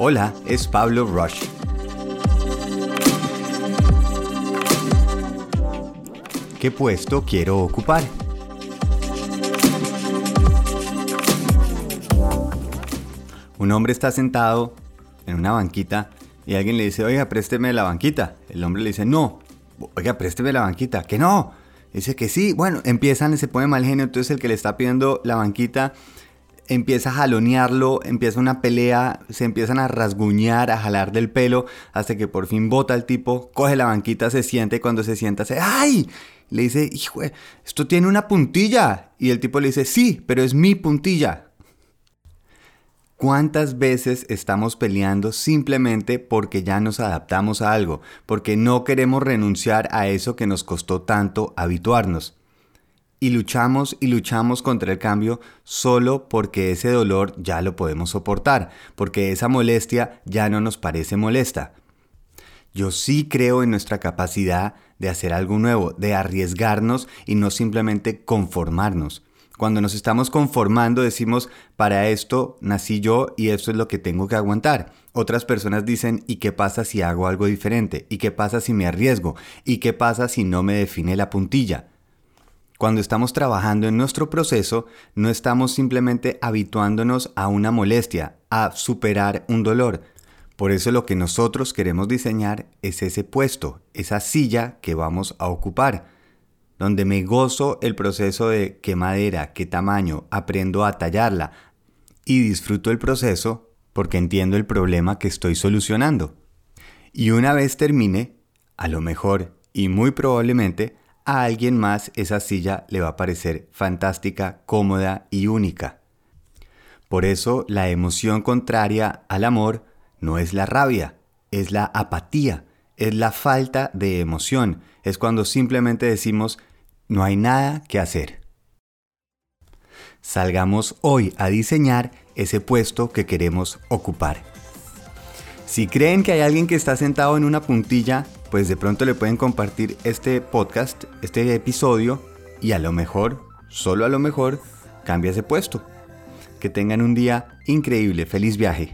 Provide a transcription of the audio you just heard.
Hola, es Pablo Rush. ¿Qué puesto quiero ocupar? Un hombre está sentado en una banquita y alguien le dice, oiga, présteme la banquita. El hombre le dice, no, oiga, présteme la banquita. Que no. Dice que sí. Bueno, empiezan, se pone mal genio. Entonces el que le está pidiendo la banquita empieza a jalonearlo, empieza una pelea, se empiezan a rasguñar, a jalar del pelo, hasta que por fin bota el tipo, coge la banquita, se siente y cuando se sienta, se ¡ay! Le dice, hijo, esto tiene una puntilla. Y el tipo le dice, sí, pero es mi puntilla. ¿Cuántas veces estamos peleando simplemente porque ya nos adaptamos a algo, porque no queremos renunciar a eso que nos costó tanto habituarnos? Y luchamos y luchamos contra el cambio solo porque ese dolor ya lo podemos soportar, porque esa molestia ya no nos parece molesta. Yo sí creo en nuestra capacidad de hacer algo nuevo, de arriesgarnos y no simplemente conformarnos. Cuando nos estamos conformando decimos, para esto nací yo y esto es lo que tengo que aguantar. Otras personas dicen, ¿y qué pasa si hago algo diferente? ¿Y qué pasa si me arriesgo? ¿Y qué pasa si no me define la puntilla? Cuando estamos trabajando en nuestro proceso, no estamos simplemente habituándonos a una molestia, a superar un dolor. Por eso lo que nosotros queremos diseñar es ese puesto, esa silla que vamos a ocupar donde me gozo el proceso de qué madera, qué tamaño, aprendo a tallarla y disfruto el proceso porque entiendo el problema que estoy solucionando. Y una vez termine, a lo mejor y muy probablemente a alguien más esa silla le va a parecer fantástica, cómoda y única. Por eso la emoción contraria al amor no es la rabia, es la apatía, es la falta de emoción, es cuando simplemente decimos no hay nada que hacer. Salgamos hoy a diseñar ese puesto que queremos ocupar. Si creen que hay alguien que está sentado en una puntilla, pues de pronto le pueden compartir este podcast, este episodio, y a lo mejor, solo a lo mejor, cambia ese puesto. Que tengan un día increíble. Feliz viaje.